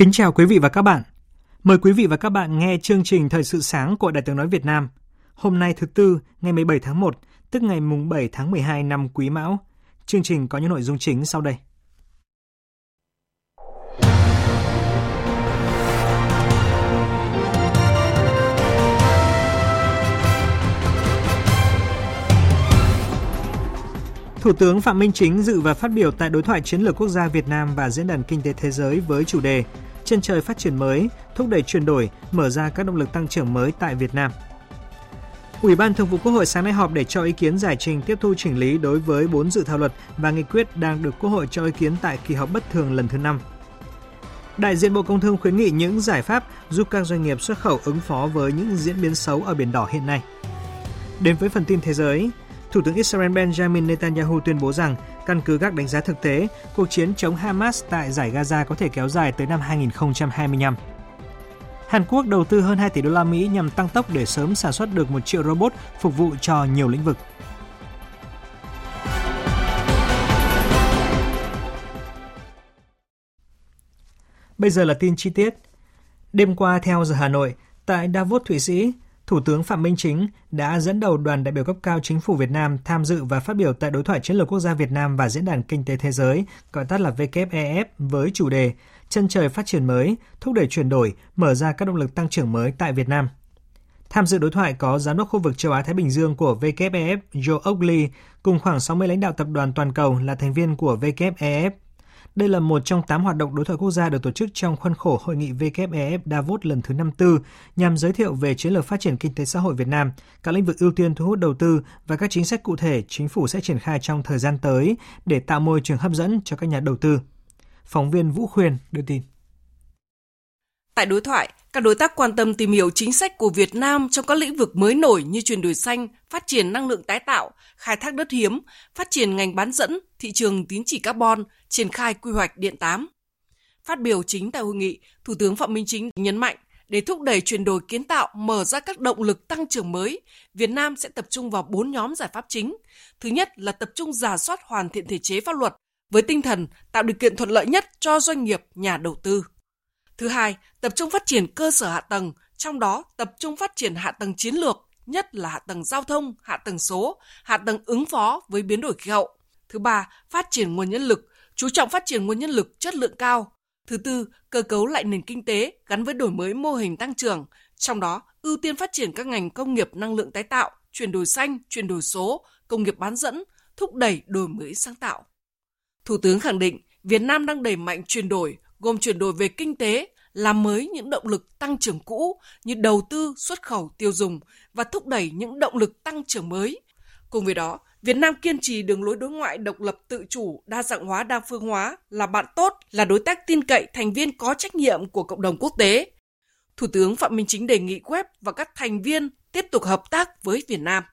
Kính chào quý vị và các bạn. Mời quý vị và các bạn nghe chương trình Thời sự sáng của Đài tiếng nói Việt Nam. Hôm nay thứ tư, ngày 17 tháng 1, tức ngày mùng 7 tháng 12 năm Quý Mão. Chương trình có những nội dung chính sau đây. Thủ tướng Phạm Minh Chính dự và phát biểu tại đối thoại chiến lược quốc gia Việt Nam và Diễn đàn Kinh tế Thế giới với chủ đề Chân trời phát triển mới, thúc đẩy chuyển đổi, mở ra các động lực tăng trưởng mới tại Việt Nam. Ủy ban Thường vụ Quốc hội sáng nay họp để cho ý kiến giải trình tiếp thu chỉnh lý đối với 4 dự thảo luật và nghị quyết đang được Quốc hội cho ý kiến tại kỳ họp bất thường lần thứ 5. Đại diện Bộ Công Thương khuyến nghị những giải pháp giúp các doanh nghiệp xuất khẩu ứng phó với những diễn biến xấu ở Biển Đỏ hiện nay. Đến với phần tin thế giới, Thủ tướng Israel Benjamin Netanyahu tuyên bố rằng, căn cứ các đánh giá thực tế, cuộc chiến chống Hamas tại giải Gaza có thể kéo dài tới năm 2025. Hàn Quốc đầu tư hơn 2 tỷ đô la Mỹ nhằm tăng tốc để sớm sản xuất được 1 triệu robot phục vụ cho nhiều lĩnh vực. Bây giờ là tin chi tiết. Đêm qua theo giờ Hà Nội, tại Davos, Thụy Sĩ, Thủ tướng Phạm Minh Chính đã dẫn đầu đoàn đại biểu cấp cao chính phủ Việt Nam tham dự và phát biểu tại đối thoại chiến lược quốc gia Việt Nam và Diễn đàn Kinh tế Thế giới, gọi tắt là WEF, với chủ đề Chân trời phát triển mới, thúc đẩy chuyển đổi, mở ra các động lực tăng trưởng mới tại Việt Nam. Tham dự đối thoại có giám đốc khu vực châu Á Thái Bình Dương của WEF Joe Oakley cùng khoảng 60 lãnh đạo tập đoàn toàn cầu là thành viên của WEF đây là một trong 8 hoạt động đối thoại quốc gia được tổ chức trong khuôn khổ hội nghị WEF Davos lần thứ 54 nhằm giới thiệu về chiến lược phát triển kinh tế xã hội Việt Nam, các lĩnh vực ưu tiên thu hút đầu tư và các chính sách cụ thể chính phủ sẽ triển khai trong thời gian tới để tạo môi trường hấp dẫn cho các nhà đầu tư. Phóng viên Vũ Khuyên đưa tin. Tại đối thoại, các đối tác quan tâm tìm hiểu chính sách của Việt Nam trong các lĩnh vực mới nổi như chuyển đổi xanh, phát triển năng lượng tái tạo, khai thác đất hiếm, phát triển ngành bán dẫn, thị trường tín chỉ carbon, triển khai quy hoạch điện 8. Phát biểu chính tại hội nghị, Thủ tướng Phạm Minh Chính nhấn mạnh để thúc đẩy chuyển đổi kiến tạo, mở ra các động lực tăng trưởng mới, Việt Nam sẽ tập trung vào 4 nhóm giải pháp chính. Thứ nhất là tập trung giả soát hoàn thiện thể chế pháp luật với tinh thần tạo điều kiện thuận lợi nhất cho doanh nghiệp, nhà đầu tư. Thứ hai, tập trung phát triển cơ sở hạ tầng, trong đó tập trung phát triển hạ tầng chiến lược, nhất là hạ tầng giao thông, hạ tầng số, hạ tầng ứng phó với biến đổi khí hậu. Thứ ba, phát triển nguồn nhân lực, chú trọng phát triển nguồn nhân lực chất lượng cao. Thứ tư, cơ cấu lại nền kinh tế gắn với đổi mới mô hình tăng trưởng, trong đó ưu tiên phát triển các ngành công nghiệp năng lượng tái tạo, chuyển đổi xanh, chuyển đổi số, công nghiệp bán dẫn, thúc đẩy đổi mới sáng tạo. Thủ tướng khẳng định Việt Nam đang đẩy mạnh chuyển đổi, gồm chuyển đổi về kinh tế, làm mới những động lực tăng trưởng cũ như đầu tư, xuất khẩu, tiêu dùng và thúc đẩy những động lực tăng trưởng mới. Cùng với đó, Việt Nam kiên trì đường lối đối ngoại độc lập tự chủ, đa dạng hóa, đa phương hóa, là bạn tốt, là đối tác tin cậy, thành viên có trách nhiệm của cộng đồng quốc tế. Thủ tướng Phạm Minh Chính đề nghị web và các thành viên tiếp tục hợp tác với Việt Nam.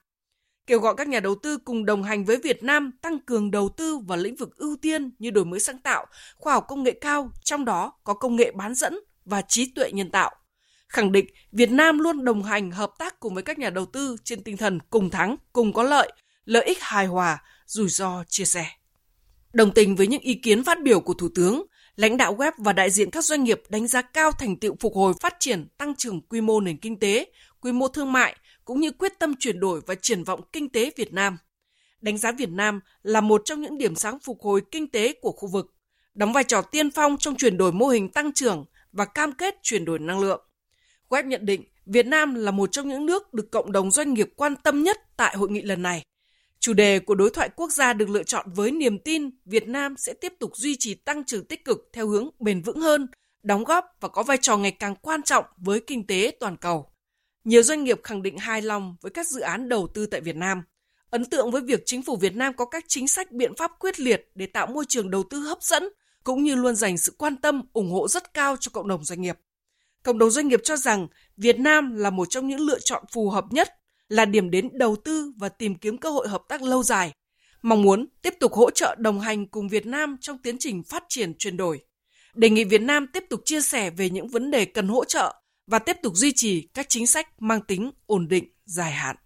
Kêu gọi các nhà đầu tư cùng đồng hành với Việt Nam tăng cường đầu tư vào lĩnh vực ưu tiên như đổi mới sáng tạo, khoa học công nghệ cao, trong đó có công nghệ bán dẫn và trí tuệ nhân tạo. Khẳng định Việt Nam luôn đồng hành hợp tác cùng với các nhà đầu tư trên tinh thần cùng thắng, cùng có lợi, lợi ích hài hòa, rủi ro chia sẻ. Đồng tình với những ý kiến phát biểu của Thủ tướng, lãnh đạo web và đại diện các doanh nghiệp đánh giá cao thành tựu phục hồi phát triển tăng trưởng quy mô nền kinh tế, quy mô thương mại cũng như quyết tâm chuyển đổi và triển vọng kinh tế Việt Nam. Đánh giá Việt Nam là một trong những điểm sáng phục hồi kinh tế của khu vực, đóng vai trò tiên phong trong chuyển đổi mô hình tăng trưởng và cam kết chuyển đổi năng lượng. Web nhận định Việt Nam là một trong những nước được cộng đồng doanh nghiệp quan tâm nhất tại hội nghị lần này. Chủ đề của đối thoại quốc gia được lựa chọn với niềm tin Việt Nam sẽ tiếp tục duy trì tăng trưởng tích cực theo hướng bền vững hơn, đóng góp và có vai trò ngày càng quan trọng với kinh tế toàn cầu. Nhiều doanh nghiệp khẳng định hài lòng với các dự án đầu tư tại Việt Nam, ấn tượng với việc chính phủ Việt Nam có các chính sách biện pháp quyết liệt để tạo môi trường đầu tư hấp dẫn cũng như luôn dành sự quan tâm, ủng hộ rất cao cho cộng đồng doanh nghiệp. Cộng đồng doanh nghiệp cho rằng Việt Nam là một trong những lựa chọn phù hợp nhất, là điểm đến đầu tư và tìm kiếm cơ hội hợp tác lâu dài. Mong muốn tiếp tục hỗ trợ đồng hành cùng Việt Nam trong tiến trình phát triển chuyển đổi. Đề nghị Việt Nam tiếp tục chia sẻ về những vấn đề cần hỗ trợ và tiếp tục duy trì các chính sách mang tính ổn định dài hạn.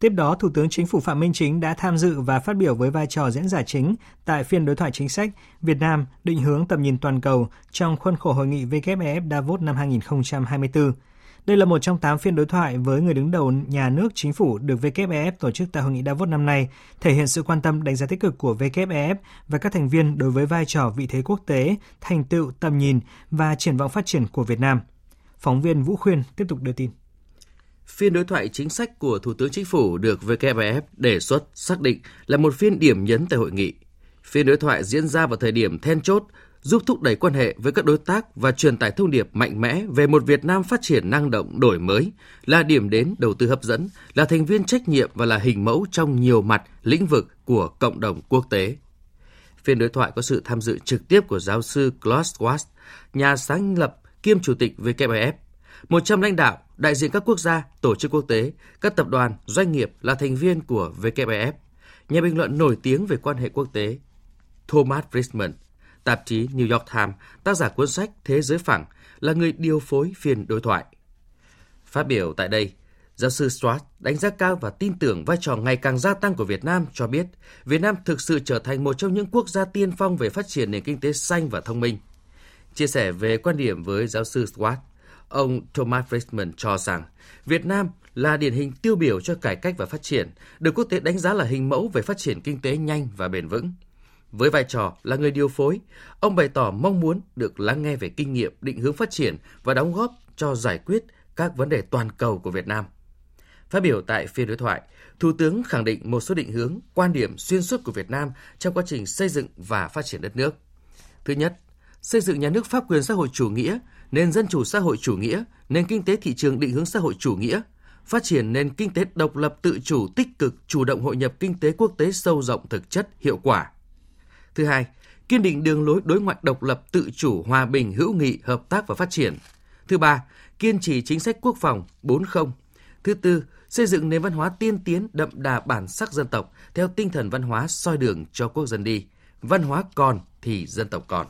Tiếp đó, Thủ tướng Chính phủ Phạm Minh Chính đã tham dự và phát biểu với vai trò diễn giả chính tại phiên đối thoại chính sách Việt Nam định hướng tầm nhìn toàn cầu trong khuôn khổ hội nghị WEF Davos năm 2024. Đây là một trong 8 phiên đối thoại với người đứng đầu nhà nước chính phủ được WEF tổ chức tại hội nghị Davos năm nay, thể hiện sự quan tâm đánh giá tích cực của WEF và các thành viên đối với vai trò vị thế quốc tế, thành tựu tầm nhìn và triển vọng phát triển của Việt Nam. Phóng viên Vũ Khuyên tiếp tục đưa tin. Phiên đối thoại chính sách của Thủ tướng Chính phủ được WEF đề xuất xác định là một phiên điểm nhấn tại hội nghị. Phiên đối thoại diễn ra vào thời điểm then chốt, giúp thúc đẩy quan hệ với các đối tác và truyền tải thông điệp mạnh mẽ về một Việt Nam phát triển năng động đổi mới, là điểm đến đầu tư hấp dẫn, là thành viên trách nhiệm và là hình mẫu trong nhiều mặt lĩnh vực của cộng đồng quốc tế. Phiên đối thoại có sự tham dự trực tiếp của giáo sư Klaus Schwab, nhà sáng lập kiêm chủ tịch WEF 100 lãnh đạo, đại diện các quốc gia, tổ chức quốc tế, các tập đoàn, doanh nghiệp là thành viên của WEF. Nhà bình luận nổi tiếng về quan hệ quốc tế Thomas Friedman, tạp chí New York Times, tác giả cuốn sách Thế giới phẳng, là người điều phối phiên đối thoại. Phát biểu tại đây, giáo sư Strass đánh giá cao và tin tưởng vai trò ngày càng gia tăng của Việt Nam cho biết Việt Nam thực sự trở thành một trong những quốc gia tiên phong về phát triển nền kinh tế xanh và thông minh. Chia sẻ về quan điểm với giáo sư Strass, Ông Thomas Friedman cho rằng Việt Nam là điển hình tiêu biểu cho cải cách và phát triển, được quốc tế đánh giá là hình mẫu về phát triển kinh tế nhanh và bền vững. Với vai trò là người điều phối, ông bày tỏ mong muốn được lắng nghe về kinh nghiệm định hướng phát triển và đóng góp cho giải quyết các vấn đề toàn cầu của Việt Nam. Phát biểu tại phiên đối thoại, Thủ tướng khẳng định một số định hướng, quan điểm xuyên suốt của Việt Nam trong quá trình xây dựng và phát triển đất nước. Thứ nhất, xây dựng nhà nước pháp quyền xã hội chủ nghĩa, nền dân chủ xã hội chủ nghĩa, nền kinh tế thị trường định hướng xã hội chủ nghĩa, phát triển nền kinh tế độc lập tự chủ tích cực chủ động hội nhập kinh tế quốc tế sâu rộng thực chất hiệu quả. Thứ hai, kiên định đường lối đối ngoại độc lập tự chủ hòa bình hữu nghị hợp tác và phát triển. Thứ ba, kiên trì chính sách quốc phòng 40. Thứ tư, xây dựng nền văn hóa tiên tiến đậm đà bản sắc dân tộc theo tinh thần văn hóa soi đường cho quốc dân đi. Văn hóa còn thì dân tộc còn.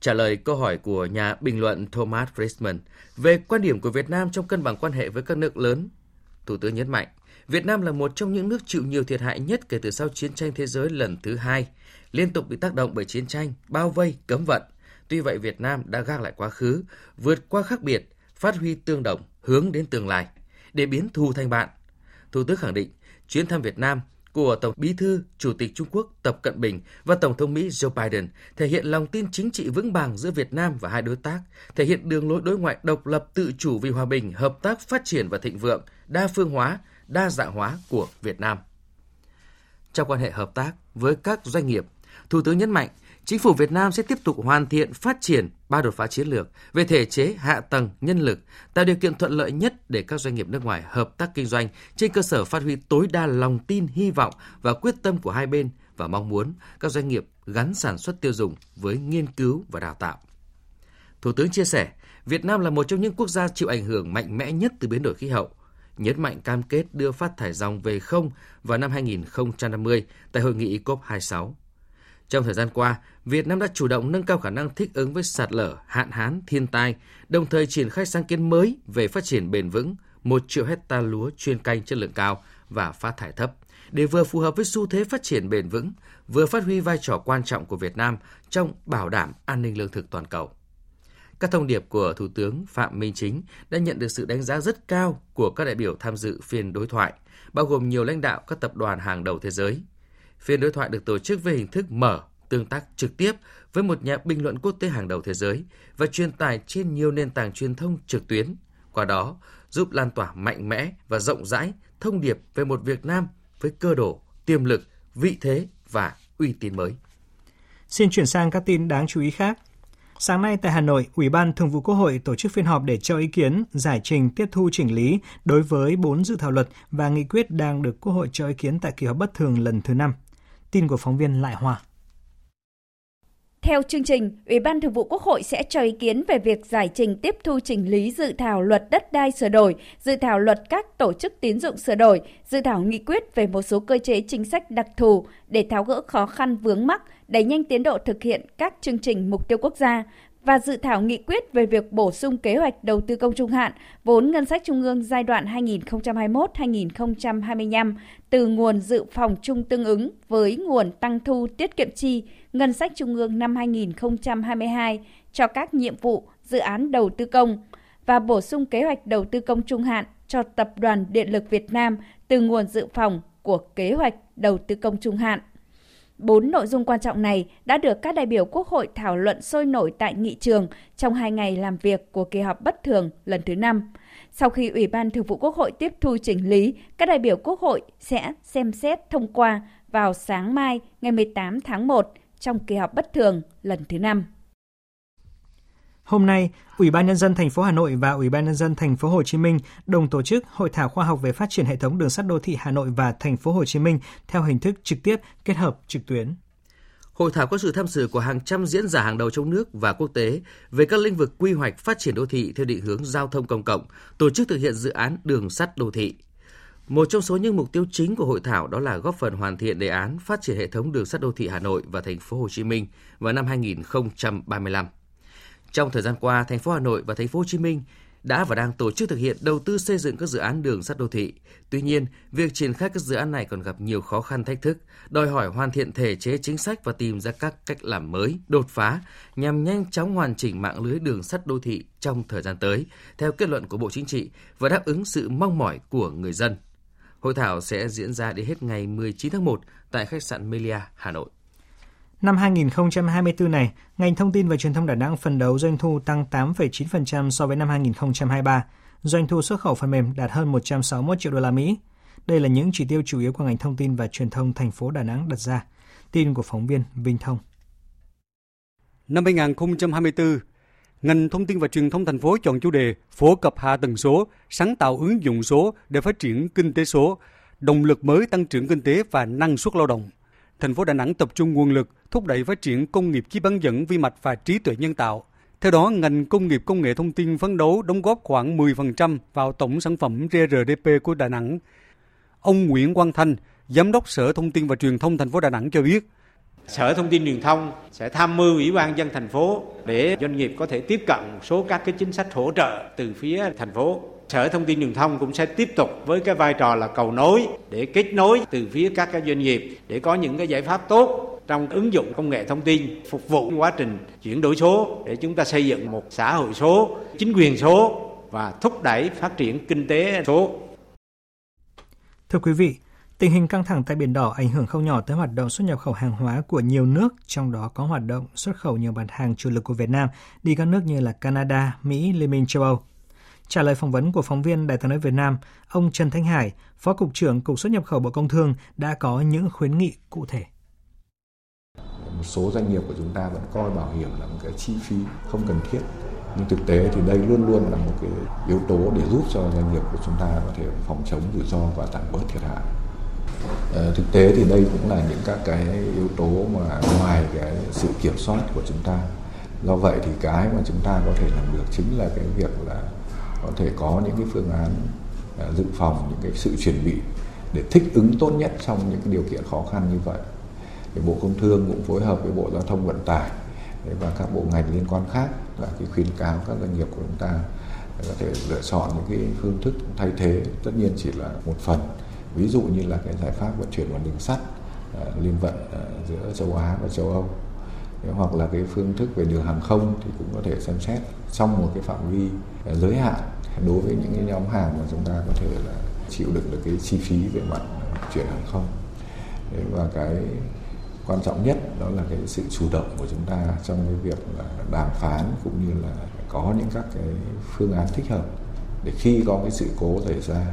Trả lời câu hỏi của nhà bình luận Thomas Friedman về quan điểm của Việt Nam trong cân bằng quan hệ với các nước lớn, Thủ tướng nhấn mạnh, Việt Nam là một trong những nước chịu nhiều thiệt hại nhất kể từ sau chiến tranh thế giới lần thứ hai, liên tục bị tác động bởi chiến tranh, bao vây, cấm vận. Tuy vậy, Việt Nam đã gác lại quá khứ, vượt qua khác biệt, phát huy tương đồng, hướng đến tương lai, để biến thù thành bạn. Thủ tướng khẳng định, chuyến thăm Việt Nam của Tổng Bí thư, Chủ tịch Trung Quốc Tập Cận Bình và Tổng thống Mỹ Joe Biden thể hiện lòng tin chính trị vững vàng giữa Việt Nam và hai đối tác, thể hiện đường lối đối ngoại độc lập tự chủ vì hòa bình, hợp tác, phát triển và thịnh vượng, đa phương hóa, đa dạng hóa của Việt Nam. Trong quan hệ hợp tác với các doanh nghiệp, Thủ tướng nhấn mạnh Chính phủ Việt Nam sẽ tiếp tục hoàn thiện phát triển ba đột phá chiến lược về thể chế, hạ tầng, nhân lực, tạo điều kiện thuận lợi nhất để các doanh nghiệp nước ngoài hợp tác kinh doanh trên cơ sở phát huy tối đa lòng tin, hy vọng và quyết tâm của hai bên và mong muốn các doanh nghiệp gắn sản xuất tiêu dùng với nghiên cứu và đào tạo. Thủ tướng chia sẻ, Việt Nam là một trong những quốc gia chịu ảnh hưởng mạnh mẽ nhất từ biến đổi khí hậu, nhấn mạnh cam kết đưa phát thải dòng về không vào năm 2050 tại hội nghị COP26. Trong thời gian qua, Việt Nam đã chủ động nâng cao khả năng thích ứng với sạt lở, hạn hán, thiên tai, đồng thời triển khai sáng kiến mới về phát triển bền vững 1 triệu hecta lúa chuyên canh chất lượng cao và phát thải thấp, để vừa phù hợp với xu thế phát triển bền vững, vừa phát huy vai trò quan trọng của Việt Nam trong bảo đảm an ninh lương thực toàn cầu. Các thông điệp của Thủ tướng Phạm Minh Chính đã nhận được sự đánh giá rất cao của các đại biểu tham dự phiên đối thoại, bao gồm nhiều lãnh đạo các tập đoàn hàng đầu thế giới – Phiên đối thoại được tổ chức với hình thức mở, tương tác trực tiếp với một nhà bình luận quốc tế hàng đầu thế giới và truyền tải trên nhiều nền tảng truyền thông trực tuyến. Qua đó, giúp lan tỏa mạnh mẽ và rộng rãi thông điệp về một Việt Nam với cơ đồ, tiềm lực, vị thế và uy tín mới. Xin chuyển sang các tin đáng chú ý khác. Sáng nay tại Hà Nội, Ủy ban Thường vụ Quốc hội tổ chức phiên họp để cho ý kiến, giải trình tiếp thu chỉnh lý đối với 4 dự thảo luật và nghị quyết đang được Quốc hội cho ý kiến tại kỳ họp bất thường lần thứ 5. Tin của phóng viên Lại Hoa. Theo chương trình, Ủy ban Thường vụ Quốc hội sẽ cho ý kiến về việc giải trình tiếp thu chỉnh lý dự thảo luật đất đai sửa đổi, dự thảo luật các tổ chức tín dụng sửa đổi, dự thảo nghị quyết về một số cơ chế chính sách đặc thù để tháo gỡ khó khăn vướng mắc, đẩy nhanh tiến độ thực hiện các chương trình mục tiêu quốc gia và dự thảo nghị quyết về việc bổ sung kế hoạch đầu tư công trung hạn vốn ngân sách trung ương giai đoạn 2021-2025 từ nguồn dự phòng chung tương ứng với nguồn tăng thu tiết kiệm chi ngân sách trung ương năm 2022 cho các nhiệm vụ, dự án đầu tư công và bổ sung kế hoạch đầu tư công trung hạn cho Tập đoàn Điện lực Việt Nam từ nguồn dự phòng của kế hoạch đầu tư công trung hạn. Bốn nội dung quan trọng này đã được các đại biểu Quốc hội thảo luận sôi nổi tại nghị trường trong hai ngày làm việc của kỳ họp bất thường lần thứ năm. Sau khi Ủy ban Thường vụ Quốc hội tiếp thu chỉnh lý, các đại biểu Quốc hội sẽ xem xét thông qua vào sáng mai ngày 18 tháng 1 trong kỳ họp bất thường lần thứ năm. Hôm nay, Ủy ban nhân dân thành phố Hà Nội và Ủy ban nhân dân thành phố Hồ Chí Minh đồng tổ chức hội thảo khoa học về phát triển hệ thống đường sắt đô thị Hà Nội và thành phố Hồ Chí Minh theo hình thức trực tiếp kết hợp trực tuyến. Hội thảo có sự tham dự của hàng trăm diễn giả hàng đầu trong nước và quốc tế về các lĩnh vực quy hoạch phát triển đô thị theo định hướng giao thông công cộng, tổ chức thực hiện dự án đường sắt đô thị. Một trong số những mục tiêu chính của hội thảo đó là góp phần hoàn thiện đề án phát triển hệ thống đường sắt đô thị Hà Nội và thành phố Hồ Chí Minh vào năm 2035. Trong thời gian qua, thành phố Hà Nội và thành phố Hồ Chí Minh đã và đang tổ chức thực hiện đầu tư xây dựng các dự án đường sắt đô thị. Tuy nhiên, việc triển khai các dự án này còn gặp nhiều khó khăn thách thức, đòi hỏi hoàn thiện thể chế chính sách và tìm ra các cách làm mới, đột phá nhằm nhanh chóng hoàn chỉnh mạng lưới đường sắt đô thị trong thời gian tới, theo kết luận của Bộ Chính trị và đáp ứng sự mong mỏi của người dân. Hội thảo sẽ diễn ra đến hết ngày 19 tháng 1 tại khách sạn Melia, Hà Nội. Năm 2024 này, ngành thông tin và truyền thông Đà Nẵng phấn đấu doanh thu tăng 8,9% so với năm 2023. Doanh thu xuất khẩu phần mềm đạt hơn 161 triệu đô la Mỹ. Đây là những chỉ tiêu chủ yếu của ngành thông tin và truyền thông thành phố Đà Nẵng đặt ra. Tin của phóng viên Vinh Thông. Năm 2024, ngành thông tin và truyền thông thành phố chọn chủ đề phổ cập hạ tầng số, sáng tạo ứng dụng số để phát triển kinh tế số, động lực mới tăng trưởng kinh tế và năng suất lao động. Thành phố Đà Nẵng tập trung nguồn lực thúc đẩy phát triển công nghiệp chip bán dẫn vi mạch và trí tuệ nhân tạo. Theo đó, ngành công nghiệp công nghệ thông tin phấn đấu đóng góp khoảng 10% vào tổng sản phẩm GRDP của Đà Nẵng. Ông Nguyễn Quang Thanh, Giám đốc Sở Thông tin và Truyền thông thành phố Đà Nẵng cho biết, Sở Thông tin Truyền thông sẽ tham mưu Ủy ban dân thành phố để doanh nghiệp có thể tiếp cận số các cái chính sách hỗ trợ từ phía thành phố. Sở Thông tin Truyền thông cũng sẽ tiếp tục với cái vai trò là cầu nối để kết nối từ phía các cái doanh nghiệp để có những cái giải pháp tốt trong ứng dụng công nghệ thông tin phục vụ quá trình chuyển đổi số để chúng ta xây dựng một xã hội số, chính quyền số và thúc đẩy phát triển kinh tế số. Thưa quý vị, Tình hình căng thẳng tại Biển Đỏ ảnh hưởng không nhỏ tới hoạt động xuất nhập khẩu hàng hóa của nhiều nước, trong đó có hoạt động xuất khẩu nhiều mặt hàng chủ lực của Việt Nam đi các nước như là Canada, Mỹ, Liên minh châu Âu. Trả lời phỏng vấn của phóng viên Đài tiếng nói Việt Nam, ông Trần Thanh Hải, Phó Cục trưởng Cục xuất nhập khẩu Bộ Công Thương đã có những khuyến nghị cụ thể. Một số doanh nghiệp của chúng ta vẫn coi bảo hiểm là một cái chi phí không cần thiết. Nhưng thực tế thì đây luôn luôn là một cái yếu tố để giúp cho doanh nghiệp của chúng ta có thể phòng chống rủi ro và giảm bớt thiệt hại. Ờ, thực tế thì đây cũng là những các cái yếu tố mà ngoài cái sự kiểm soát của chúng ta do vậy thì cái mà chúng ta có thể làm được chính là cái việc là có thể có những cái phương án à, dự phòng, những cái sự chuẩn bị để thích ứng tốt nhất trong những cái điều kiện khó khăn như vậy. Thì bộ công thương cũng phối hợp với bộ giao thông vận tải và các bộ ngành liên quan khác là cái khuyến cáo các doanh nghiệp của chúng ta có thể lựa chọn những cái phương thức thay thế. Tất nhiên chỉ là một phần. Ví dụ như là cái giải pháp vận chuyển bằng đường sắt à, liên vận à, giữa châu Á và châu Âu. Hoặc là cái phương thức về đường hàng không thì cũng có thể xem xét trong một cái phạm vi giới hạn đối với những cái nhóm hàng mà chúng ta có thể là chịu đựng được cái chi phí về mặt chuyển hàng không và cái quan trọng nhất đó là cái sự chủ động của chúng ta trong cái việc là đàm phán cũng như là có những các cái phương án thích hợp để khi có cái sự cố xảy ra,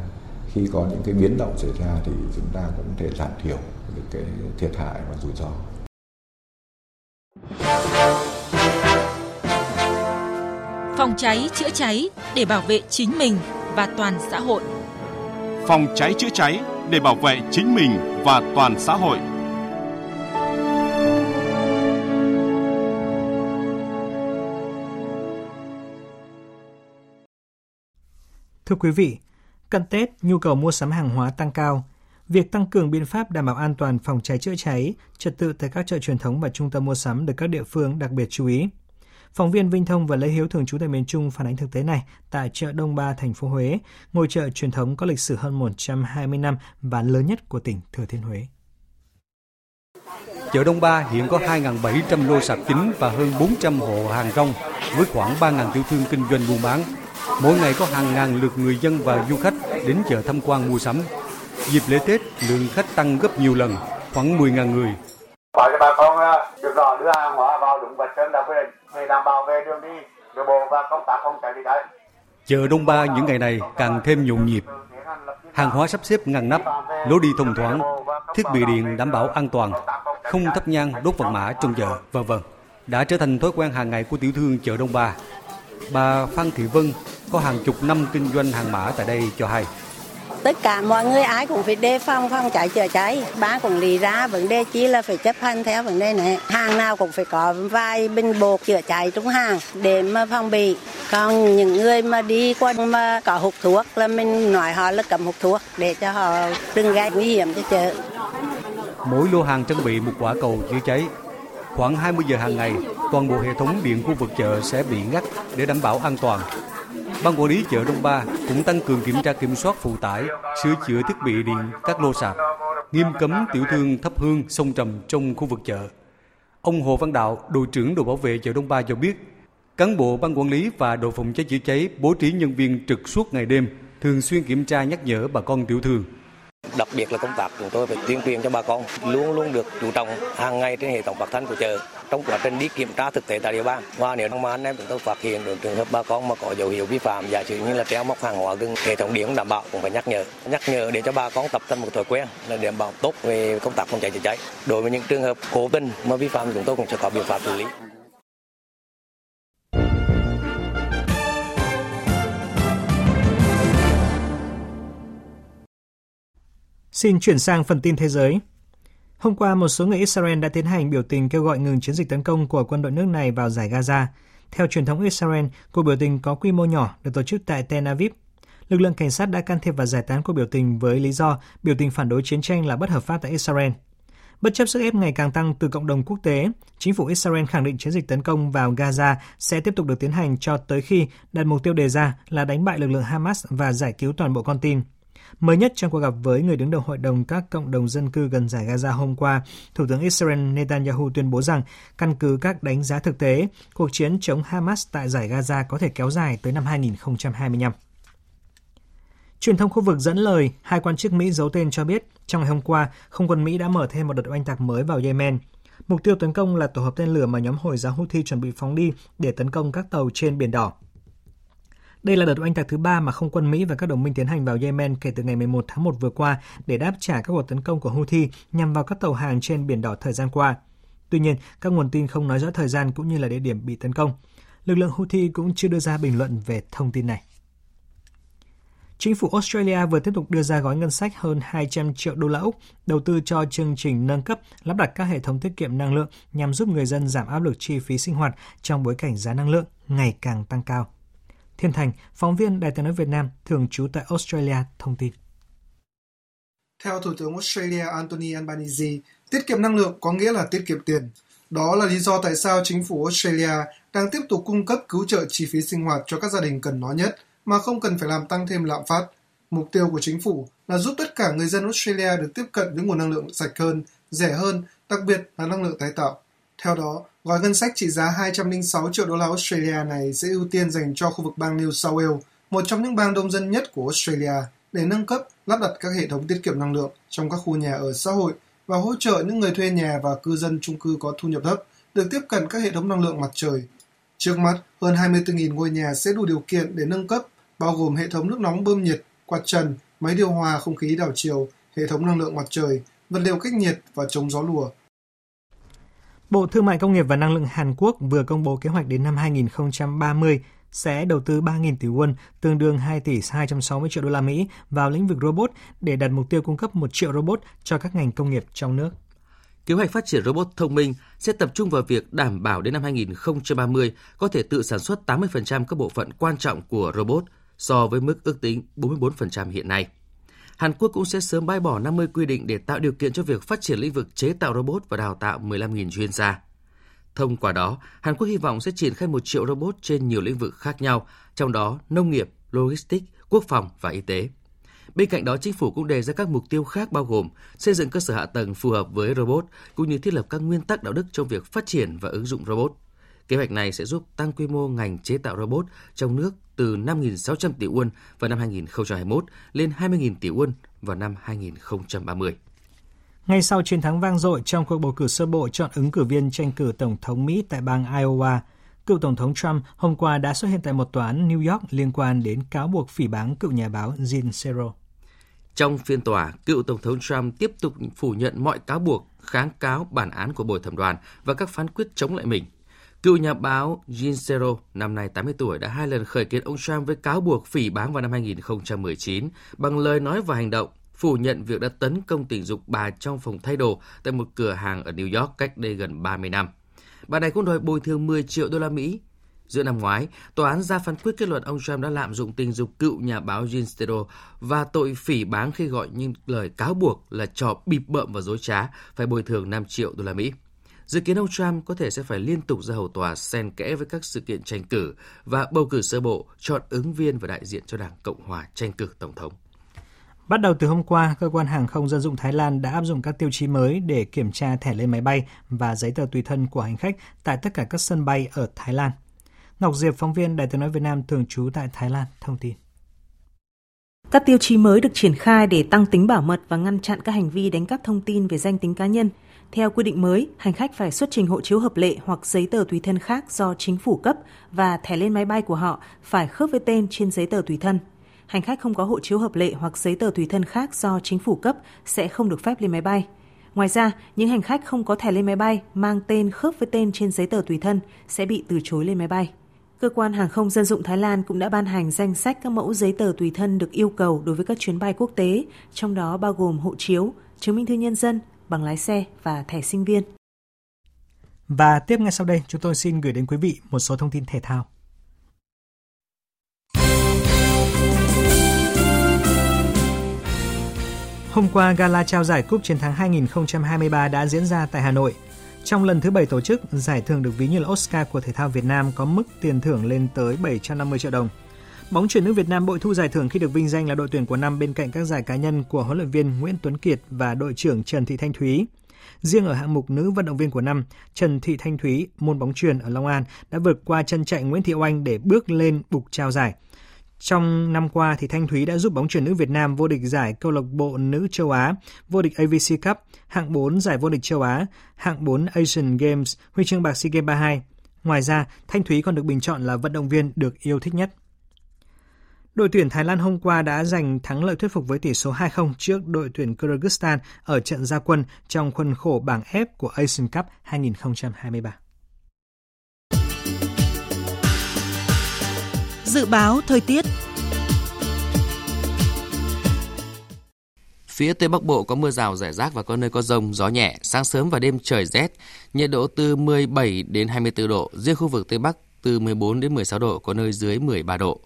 khi có những cái biến động xảy ra thì chúng ta cũng có thể giảm thiểu được cái thiệt hại và rủi ro. Phòng cháy chữa cháy để bảo vệ chính mình và toàn xã hội. Phòng cháy chữa cháy để bảo vệ chính mình và toàn xã hội. Thưa quý vị, cận Tết, nhu cầu mua sắm hàng hóa tăng cao. Việc tăng cường biện pháp đảm bảo an toàn phòng cháy chữa cháy, trật tự tại các chợ truyền thống và trung tâm mua sắm được các địa phương đặc biệt chú ý. Phóng viên Vinh Thông và Lê Hiếu thường trú tại miền Trung phản ánh thực tế này tại chợ Đông Ba, thành phố Huế, ngôi chợ truyền thống có lịch sử hơn 120 năm và lớn nhất của tỉnh Thừa Thiên Huế. Chợ Đông Ba hiện có 2.700 lô sạp chính và hơn 400 hộ hàng rong với khoảng 3.000 tiểu thương kinh doanh buôn bán. Mỗi ngày có hàng ngàn lượt người dân và du khách đến chợ tham quan mua sắm. Dịp lễ Tết, lượng khách tăng gấp nhiều lần, khoảng 10.000 người. Bảo cho bà con được rõ đưa hàng hóa đảm bảo về đường đi, đường bộ và công tác phòng cháy chữa cháy. Chợ Đông Ba những ngày này càng thêm nhộn nhịp. Hàng hóa sắp xếp ngăn nắp, lối đi thông thoáng, thiết bị điện đảm bảo an toàn, không thắp nhang đốt vàng mã trong chợ, vân vân đã trở thành thói quen hàng ngày của tiểu thương chợ Đông Ba. Bà Phan Thị Vân có hàng chục năm kinh doanh hàng mã tại đây cho hay. Tất cả mọi người ai cũng phải đề phòng phòng cháy chữa cháy. Ba cũng lý ra vấn đề chỉ là phải chấp hành theo vấn đề này. Hàng nào cũng phải có vài bình bột chữa cháy trong hàng để mà phòng bị. Còn những người mà đi qua mà có hút thuốc là mình nói họ là cầm hút thuốc để cho họ đừng gây nguy hiểm cho chợ. Mỗi lô hàng trang bị một quả cầu chữa cháy. Khoảng 20 giờ hàng ngày, toàn bộ hệ thống điện khu vực chợ sẽ bị ngắt để đảm bảo an toàn. Ban quản lý chợ Đông Ba cũng tăng cường kiểm tra kiểm soát phụ tải, sửa chữa thiết bị điện các lô sạp, nghiêm cấm tiểu thương thắp hương sông trầm trong khu vực chợ. Ông Hồ Văn Đạo, đội trưởng đội bảo vệ chợ Đông Ba cho biết, cán bộ ban quản lý và đội phòng cháy chữa cháy bố trí nhân viên trực suốt ngày đêm, thường xuyên kiểm tra nhắc nhở bà con tiểu thương. Đặc biệt là công tác chúng tôi phải tuyên truyền cho bà con, luôn luôn được chú trọng hàng ngày trên hệ thống phát thanh của chợ. Trong quá trình đi kiểm tra thực tế tại địa bàn và nếu mà anh em chúng tôi phát hiện được trường hợp bà con mà có dấu hiệu vi phạm, giả sử như là treo móc hàng hóa gần hệ thống điện đảm bảo cũng phải nhắc nhở. Nhắc nhở để cho bà con tập thành một thói quen là đảm bảo tốt về công tác phòng cháy chữa cháy. Đối với những trường hợp cố tình mà vi phạm, chúng tôi cũng sẽ có biện pháp xử lý. Xin chuyển sang phần tin thế giới. Hôm qua, một số người Israel đã tiến hành biểu tình kêu gọi ngừng chiến dịch tấn công của quân đội nước này vào giải Gaza. Theo truyền thống Israel, cuộc biểu tình có quy mô nhỏ được tổ chức tại Tel Aviv. Lực lượng cảnh sát đã can thiệp và giải tán cuộc biểu tình với lý do biểu tình phản đối chiến tranh là bất hợp pháp tại Israel. Bất chấp sức ép ngày càng tăng từ cộng đồng quốc tế, chính phủ Israel khẳng định chiến dịch tấn công vào Gaza sẽ tiếp tục được tiến hành cho tới khi đặt mục tiêu đề ra là đánh bại lực lượng Hamas và giải cứu toàn bộ con tin. Mới nhất trong cuộc gặp với người đứng đầu Hội đồng các cộng đồng dân cư gần giải Gaza hôm qua, Thủ tướng Israel Netanyahu tuyên bố rằng căn cứ các đánh giá thực tế, cuộc chiến chống Hamas tại giải Gaza có thể kéo dài tới năm 2025. Truyền thông khu vực dẫn lời hai quan chức Mỹ giấu tên cho biết trong ngày hôm qua, không quân Mỹ đã mở thêm một đợt oanh tạc mới vào Yemen. Mục tiêu tấn công là tổ hợp tên lửa mà nhóm Hồi giáo Houthi chuẩn bị phóng đi để tấn công các tàu trên Biển Đỏ. Đây là đợt oanh tạc thứ ba mà không quân Mỹ và các đồng minh tiến hành vào Yemen kể từ ngày 11 tháng 1 vừa qua để đáp trả các cuộc tấn công của Houthi nhằm vào các tàu hàng trên Biển Đỏ thời gian qua. Tuy nhiên, các nguồn tin không nói rõ thời gian cũng như là địa điểm bị tấn công. Lực lượng Houthi cũng chưa đưa ra bình luận về thông tin này. Chính phủ Australia vừa tiếp tục đưa ra gói ngân sách hơn 200 triệu đô la Úc đầu tư cho chương trình nâng cấp lắp đặt các hệ thống tiết kiệm năng lượng nhằm giúp người dân giảm áp lực chi phí sinh hoạt trong bối cảnh giá năng lượng ngày càng tăng cao. Thiên Thành, phóng viên Đài tiếng nói Việt Nam thường trú tại Australia thông tin. Theo Thủ tướng Australia Anthony Albanese, tiết kiệm năng lượng có nghĩa là tiết kiệm tiền. Đó là lý do tại sao chính phủ Australia đang tiếp tục cung cấp cứu trợ chi phí sinh hoạt cho các gia đình cần nó nhất mà không cần phải làm tăng thêm lạm phát. Mục tiêu của chính phủ là giúp tất cả người dân Australia được tiếp cận với nguồn năng lượng sạch hơn, rẻ hơn, đặc biệt là năng lượng tái tạo. Theo đó, gói ngân sách trị giá 206 triệu đô la Australia này sẽ ưu tiên dành cho khu vực bang New South Wales, một trong những bang đông dân nhất của Australia, để nâng cấp, lắp đặt các hệ thống tiết kiệm năng lượng trong các khu nhà ở xã hội và hỗ trợ những người thuê nhà và cư dân chung cư có thu nhập thấp được tiếp cận các hệ thống năng lượng mặt trời. Trước mắt, hơn 24.000 ngôi nhà sẽ đủ điều kiện để nâng cấp, bao gồm hệ thống nước nóng bơm nhiệt, quạt trần, máy điều hòa không khí đảo chiều, hệ thống năng lượng mặt trời, vật liệu cách nhiệt và chống gió lùa. Bộ Thương mại Công nghiệp và Năng lượng Hàn Quốc vừa công bố kế hoạch đến năm 2030 sẽ đầu tư 3.000 tỷ won, tương đương 2 tỷ 260 triệu đô la Mỹ vào lĩnh vực robot để đặt mục tiêu cung cấp 1 triệu robot cho các ngành công nghiệp trong nước. Kế hoạch phát triển robot thông minh sẽ tập trung vào việc đảm bảo đến năm 2030 có thể tự sản xuất 80% các bộ phận quan trọng của robot so với mức ước tính 44% hiện nay. Hàn Quốc cũng sẽ sớm bãi bỏ 50 quy định để tạo điều kiện cho việc phát triển lĩnh vực chế tạo robot và đào tạo 15.000 chuyên gia. Thông qua đó, Hàn Quốc hy vọng sẽ triển khai một triệu robot trên nhiều lĩnh vực khác nhau, trong đó nông nghiệp, logistics, quốc phòng và y tế. Bên cạnh đó, chính phủ cũng đề ra các mục tiêu khác bao gồm xây dựng cơ sở hạ tầng phù hợp với robot, cũng như thiết lập các nguyên tắc đạo đức trong việc phát triển và ứng dụng robot. Kế hoạch này sẽ giúp tăng quy mô ngành chế tạo robot trong nước từ 5.600 tỷ won vào năm 2021 lên 20.000 tỷ won vào năm 2030. Ngay sau chiến thắng vang dội trong cuộc bầu cử sơ bộ chọn ứng cử viên tranh cử Tổng thống Mỹ tại bang Iowa, cựu Tổng thống Trump hôm qua đã xuất hiện tại một tòa án New York liên quan đến cáo buộc phỉ báng cựu nhà báo Jean Sero. Trong phiên tòa, cựu Tổng thống Trump tiếp tục phủ nhận mọi cáo buộc, kháng cáo bản án của bồi thẩm đoàn và các phán quyết chống lại mình. Cựu nhà báo Jean Sero, năm nay 80 tuổi, đã hai lần khởi kiện ông Trump với cáo buộc phỉ báng vào năm 2019 bằng lời nói và hành động, phủ nhận việc đã tấn công tình dục bà trong phòng thay đồ tại một cửa hàng ở New York cách đây gần 30 năm. Bà này cũng đòi bồi thường 10 triệu đô la Mỹ. Giữa năm ngoái, tòa án ra phán quyết kết luận ông Trump đã lạm dụng tình dục cựu nhà báo Jean Stero và tội phỉ báng khi gọi những lời cáo buộc là trò bịp bợm và dối trá, phải bồi thường 5 triệu đô la Mỹ. Dự kiến ông Trump có thể sẽ phải liên tục ra hầu tòa xen kẽ với các sự kiện tranh cử và bầu cử sơ bộ chọn ứng viên và đại diện cho Đảng Cộng hòa tranh cử Tổng thống. Bắt đầu từ hôm qua, cơ quan hàng không dân dụng Thái Lan đã áp dụng các tiêu chí mới để kiểm tra thẻ lên máy bay và giấy tờ tùy thân của hành khách tại tất cả các sân bay ở Thái Lan. Ngọc Diệp, phóng viên Đài tiếng nói Việt Nam thường trú tại Thái Lan, thông tin. Các tiêu chí mới được triển khai để tăng tính bảo mật và ngăn chặn các hành vi đánh cắp thông tin về danh tính cá nhân. Theo quy định mới, hành khách phải xuất trình hộ chiếu hợp lệ hoặc giấy tờ tùy thân khác do chính phủ cấp và thẻ lên máy bay của họ phải khớp với tên trên giấy tờ tùy thân. Hành khách không có hộ chiếu hợp lệ hoặc giấy tờ tùy thân khác do chính phủ cấp sẽ không được phép lên máy bay. Ngoài ra, những hành khách không có thẻ lên máy bay mang tên khớp với tên trên giấy tờ tùy thân sẽ bị từ chối lên máy bay. Cơ quan hàng không dân dụng Thái Lan cũng đã ban hành danh sách các mẫu giấy tờ tùy thân được yêu cầu đối với các chuyến bay quốc tế, trong đó bao gồm hộ chiếu, chứng minh thư nhân dân, bằng lái xe và thẻ sinh viên. Và tiếp ngay sau đây, chúng tôi xin gửi đến quý vị một số thông tin thể thao. Hôm qua, gala trao giải Cúp Chiến thắng 2023 đã diễn ra tại Hà Nội. Trong lần thứ 7 tổ chức, giải thưởng được ví như là Oscar của thể thao Việt Nam có mức tiền thưởng lên tới 750 triệu đồng. Bóng chuyển nữ Việt Nam bội thu giải thưởng khi được vinh danh là đội tuyển của năm bên cạnh các giải cá nhân của huấn luyện viên Nguyễn Tuấn Kiệt và đội trưởng Trần Thị Thanh Thúy. Riêng ở hạng mục nữ vận động viên của năm, Trần Thị Thanh Thúy, môn bóng truyền ở Long An đã vượt qua chân chạy Nguyễn Thị Oanh để bước lên bục trao giải. Trong năm qua thì Thanh Thúy đã giúp bóng truyền nữ Việt Nam vô địch giải câu lạc bộ nữ châu Á, vô địch AVC Cup, hạng 4 giải vô địch châu Á, hạng 4 Asian Games, huy chương bạc SEA Games 32. Ngoài ra, Thanh Thúy còn được bình chọn là vận động viên được yêu thích nhất. Đội tuyển Thái Lan hôm qua đã giành thắng lợi thuyết phục với tỷ số 2-0 trước đội tuyển Kyrgyzstan ở trận gia quân trong khuôn khổ bảng F của Asian Cup 2023. Dự báo thời tiết Phía Tây Bắc Bộ có mưa rào rải rác và có nơi có rông, gió nhẹ, sáng sớm và đêm trời rét, nhiệt độ từ 17 đến 24 độ, riêng khu vực Tây Bắc từ 14 đến 16 độ, có nơi dưới 13 độ.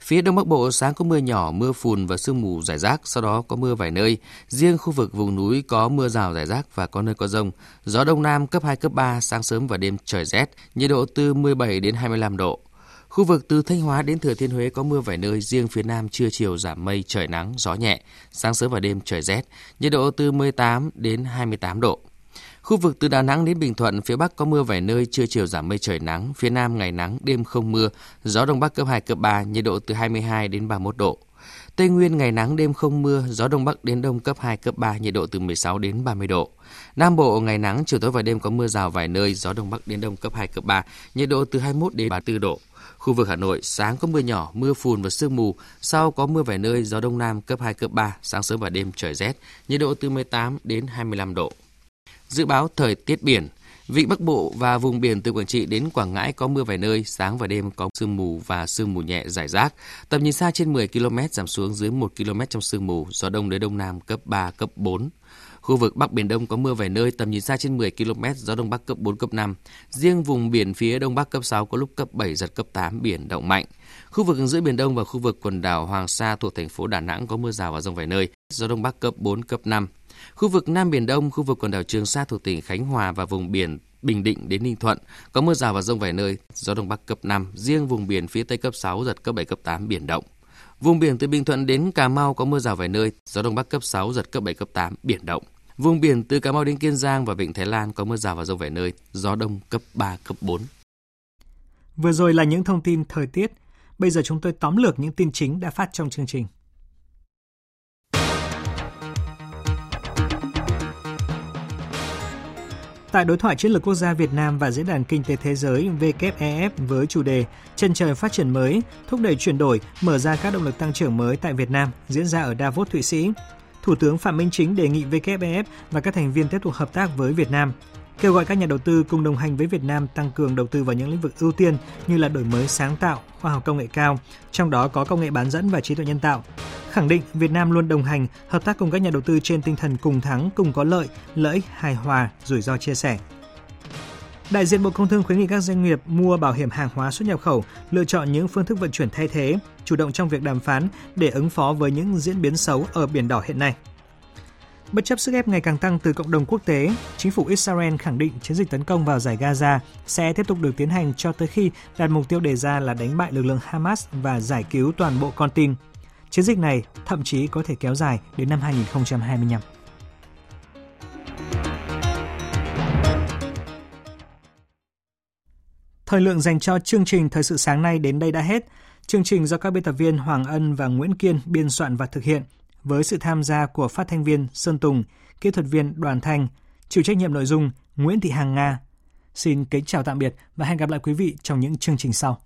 Phía Đông Bắc Bộ sáng có mưa nhỏ, mưa phùn và sương mù rải rác, sau đó có mưa vài nơi. Riêng khu vực vùng núi có mưa rào rải rác và có nơi có rông. Gió Đông Nam cấp 2, cấp 3, sáng sớm và đêm trời rét, nhiệt độ từ 17 đến 25 độ. Khu vực từ Thanh Hóa đến Thừa Thiên Huế có mưa vài nơi, riêng phía Nam trưa chiều giảm mây, trời nắng, gió nhẹ, sáng sớm và đêm trời rét, nhiệt độ từ 18 đến 28 độ. Khu vực từ Đà Nẵng đến Bình Thuận, phía Bắc có mưa vài nơi, trưa chiều giảm mây trời nắng, phía Nam ngày nắng, đêm không mưa, gió Đông Bắc cấp 2, cấp 3, nhiệt độ từ 22 đến 31 độ. Tây Nguyên ngày nắng đêm không mưa, gió đông bắc đến đông cấp 2, cấp 3, nhiệt độ từ 16 đến 30 độ. Nam Bộ ngày nắng, chiều tối và đêm có mưa rào vài nơi, gió đông bắc đến đông cấp 2, cấp 3, nhiệt độ từ 21 đến 34 độ. Khu vực Hà Nội sáng có mưa nhỏ, mưa phùn và sương mù, sau có mưa vài nơi, gió đông nam cấp 2, cấp 3, sáng sớm và đêm trời rét, nhiệt độ từ 18 đến 25 độ. Dự báo thời tiết biển, Vịnh Bắc Bộ và vùng biển từ Quảng Trị đến Quảng Ngãi có mưa vài nơi, sáng và đêm có sương mù và sương mù nhẹ rải rác. Tầm nhìn xa trên 10 km giảm xuống dưới 1 km trong sương mù, gió đông đến đông nam cấp 3, cấp 4. Khu vực Bắc Biển Đông có mưa vài nơi, tầm nhìn xa trên 10 km, gió Đông Bắc cấp 4, cấp 5. Riêng vùng biển phía Đông Bắc cấp 6 có lúc cấp 7, giật cấp 8, biển động mạnh. Khu vực giữa Biển Đông và khu vực quần đảo Hoàng Sa thuộc thành phố Đà Nẵng có mưa rào và rông vài nơi, gió Đông Bắc cấp 4, cấp 5. Khu vực Nam Biển Đông, khu vực quần đảo Trường Sa thuộc tỉnh Khánh Hòa và vùng biển Bình Định đến Ninh Thuận có mưa rào và rông vài nơi, gió Đông Bắc cấp 5, riêng vùng biển phía Tây cấp 6, giật cấp 7, cấp 8, biển động. Vùng biển từ Bình Thuận đến Cà Mau có mưa rào vài nơi, gió Đông Bắc cấp 6, giật cấp 7, cấp 8, biển động. Vùng biển từ Cà Mau đến Kiên Giang và Vịnh Thái Lan có mưa rào và rông vài nơi, gió đông cấp 3, cấp 4. Vừa rồi là những thông tin thời tiết. Bây giờ chúng tôi tóm lược những tin chính đã phát trong chương trình. Tại đối thoại chiến lược quốc gia Việt Nam và Diễn đàn Kinh tế Thế giới WEF với chủ đề Chân trời phát triển mới, thúc đẩy chuyển đổi, mở ra các động lực tăng trưởng mới tại Việt Nam diễn ra ở Davos, Thụy Sĩ, Thủ tướng Phạm Minh Chính đề nghị WEF và các thành viên tiếp tục hợp tác với Việt Nam, kêu gọi các nhà đầu tư cùng đồng hành với Việt Nam tăng cường đầu tư vào những lĩnh vực ưu tiên như là đổi mới sáng tạo, khoa học công nghệ cao, trong đó có công nghệ bán dẫn và trí tuệ nhân tạo. Khẳng định Việt Nam luôn đồng hành, hợp tác cùng các nhà đầu tư trên tinh thần cùng thắng, cùng có lợi, lợi ích hài hòa, rủi ro chia sẻ. Đại diện Bộ Công Thương khuyến nghị các doanh nghiệp mua bảo hiểm hàng hóa xuất nhập khẩu, lựa chọn những phương thức vận chuyển thay thế, chủ động trong việc đàm phán để ứng phó với những diễn biến xấu ở biển đỏ hiện nay. Bất chấp sức ép ngày càng tăng từ cộng đồng quốc tế, chính phủ Israel khẳng định chiến dịch tấn công vào giải Gaza sẽ tiếp tục được tiến hành cho tới khi đạt mục tiêu đề ra là đánh bại lực lượng Hamas và giải cứu toàn bộ con tin. Chiến dịch này thậm chí có thể kéo dài đến năm 2025. Thời lượng dành cho chương trình Thời sự sáng nay đến đây đã hết. Chương trình do các biên tập viên Hoàng Ân và Nguyễn Kiên biên soạn và thực hiện với sự tham gia của phát thanh viên Sơn Tùng, kỹ thuật viên Đoàn Thanh, chịu trách nhiệm nội dung Nguyễn Thị Hằng Nga. Xin kính chào tạm biệt và hẹn gặp lại quý vị trong những chương trình sau.